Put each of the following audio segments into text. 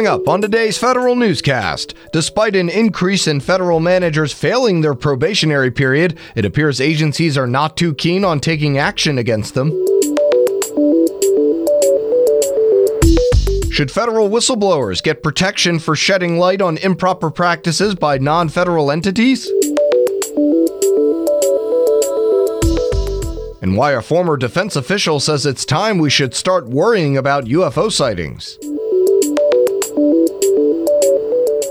Coming up on today's federal newscast, despite an increase in federal managers failing their probationary period, it appears agencies are not too keen on taking action against them. Should federal whistleblowers get protection for shedding light on improper practices by non federal entities? And why a former defense official says it's time we should start worrying about UFO sightings.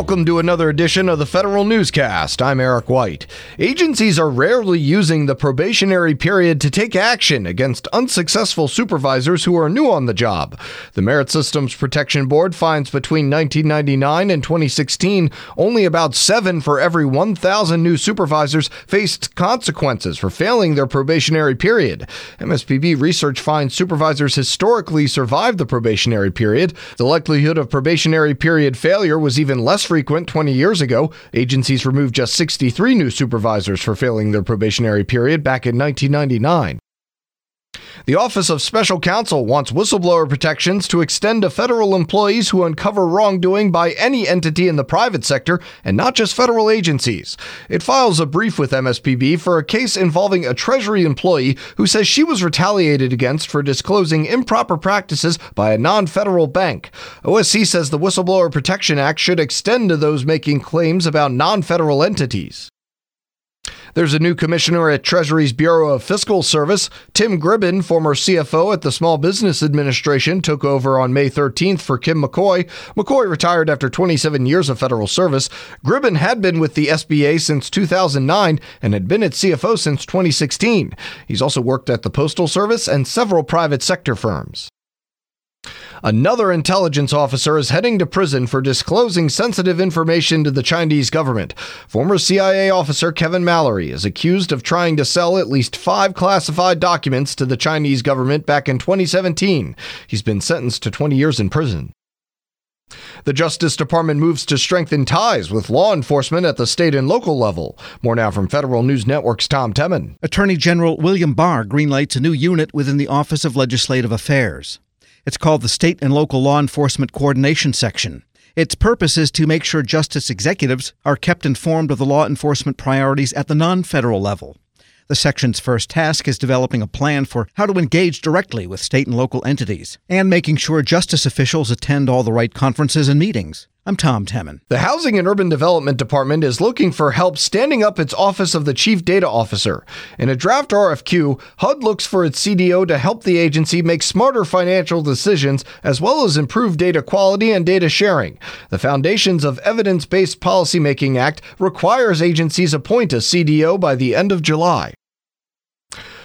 Welcome to another edition of the Federal Newscast. I'm Eric White. Agencies are rarely using the probationary period to take action against unsuccessful supervisors who are new on the job. The Merit Systems Protection Board finds between 1999 and 2016, only about seven for every 1,000 new supervisors faced consequences for failing their probationary period. MSPB research finds supervisors historically survived the probationary period. The likelihood of probationary period failure was even less frequent 20 years ago. Agencies removed just 63 new supervisors for failing their probationary period back in 1999. The Office of Special Counsel wants whistleblower protections to extend to federal employees who uncover wrongdoing by any entity in the private sector and not just federal agencies. It files a brief with MSPB for a case involving a Treasury employee who says she was retaliated against for disclosing improper practices by a non federal bank. OSC says the Whistleblower Protection Act should extend to those making claims about non federal entities. There's a new commissioner at Treasury's Bureau of Fiscal Service. Tim Gribben, former CFO at the Small Business Administration, took over on May 13th for Kim McCoy. McCoy retired after 27 years of federal service. Gribben had been with the SBA since 2009 and had been its CFO since 2016. He's also worked at the Postal Service and several private sector firms. Another intelligence officer is heading to prison for disclosing sensitive information to the Chinese government. Former CIA officer Kevin Mallory is accused of trying to sell at least five classified documents to the Chinese government back in 2017. He's been sentenced to 20 years in prison. The Justice Department moves to strengthen ties with law enforcement at the state and local level. More now from Federal News Network's Tom Temin. Attorney General William Barr greenlights a new unit within the Office of Legislative Affairs. It's called the State and Local Law Enforcement Coordination Section. Its purpose is to make sure justice executives are kept informed of the law enforcement priorities at the non federal level. The section's first task is developing a plan for how to engage directly with state and local entities and making sure justice officials attend all the right conferences and meetings. I'm Tom Temin. The Housing and Urban Development Department is looking for help standing up its Office of the Chief Data Officer. In a draft RFQ, HUD looks for its CDO to help the agency make smarter financial decisions as well as improve data quality and data sharing. The Foundations of Evidence Based Policymaking Act requires agencies appoint a CDO by the end of July.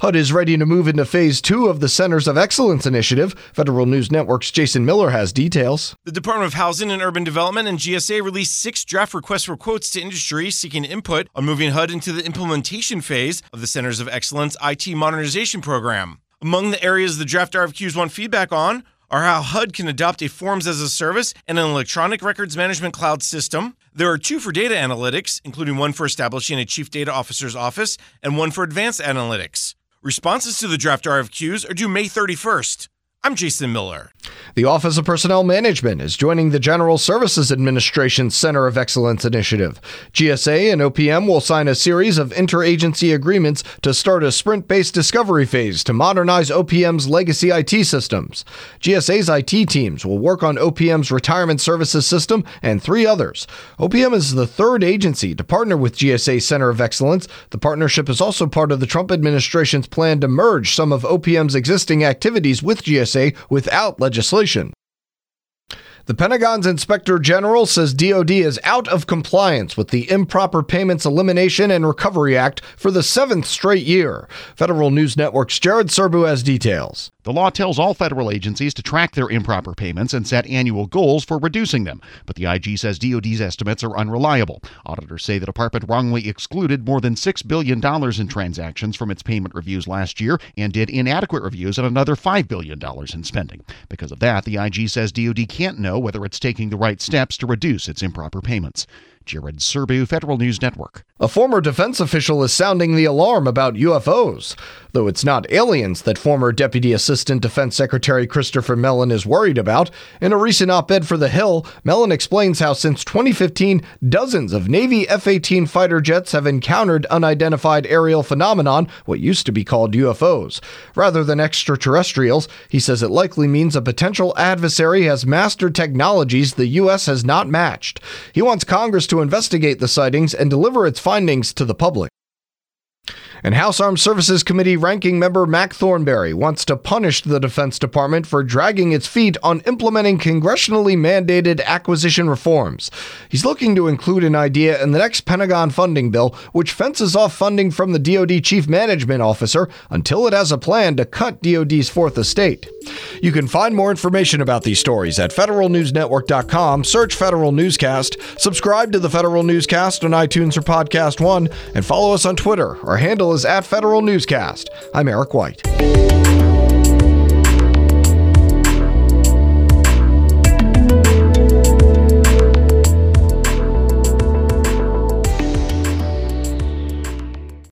HUD is ready to move into phase two of the Centers of Excellence initiative. Federal News Network's Jason Miller has details. The Department of Housing and Urban Development and GSA released six draft requests for quotes to industry seeking input on moving HUD into the implementation phase of the Centers of Excellence IT modernization program. Among the areas the draft RFQs want feedback on are how HUD can adopt a forms as a service and an electronic records management cloud system. There are two for data analytics, including one for establishing a chief data officer's office and one for advanced analytics. Responses to the draft RFQs are due May 31st. I'm Jason Miller. The Office of Personnel Management is joining the General Services Administration's Center of Excellence initiative. GSA and OPM will sign a series of interagency agreements to start a sprint based discovery phase to modernize OPM's legacy IT systems. GSA's IT teams will work on OPM's retirement services system and three others. OPM is the third agency to partner with GSA Center of Excellence. The partnership is also part of the Trump administration's plan to merge some of OPM's existing activities with GSA without legislation The Pentagon's Inspector General says DoD is out of compliance with the Improper Payments Elimination and Recovery Act for the seventh straight year. Federal News Network's Jared Serbu has details. The law tells all federal agencies to track their improper payments and set annual goals for reducing them, but the IG says DoD's estimates are unreliable. Auditors say the department wrongly excluded more than $6 billion in transactions from its payment reviews last year and did inadequate reviews on another $5 billion in spending. Because of that, the IG says DoD can't know whether it's taking the right steps to reduce its improper payments. Jared Serbu, Federal News Network. A former defense official is sounding the alarm about UFOs, though it's not aliens that former Deputy Assistant Defense Secretary Christopher Mellon is worried about. In a recent op ed for The Hill, Mellon explains how since 2015, dozens of Navy F 18 fighter jets have encountered unidentified aerial phenomenon, what used to be called UFOs. Rather than extraterrestrials, he says it likely means a potential adversary has mastered technologies the U.S. has not matched. He wants Congress to investigate the sightings and deliver its findings to the public. And House Armed Services Committee ranking member Mac Thornberry wants to punish the Defense Department for dragging its feet on implementing congressionally mandated acquisition reforms. He's looking to include an idea in the next Pentagon funding bill which fences off funding from the DoD Chief Management Officer until it has a plan to cut DoD's fourth estate. You can find more information about these stories at federalnewsnetwork.com, search Federal Newscast, subscribe to the Federal Newscast on iTunes or Podcast One, and follow us on Twitter. Our handle is at Federal Newscast. I'm Eric White.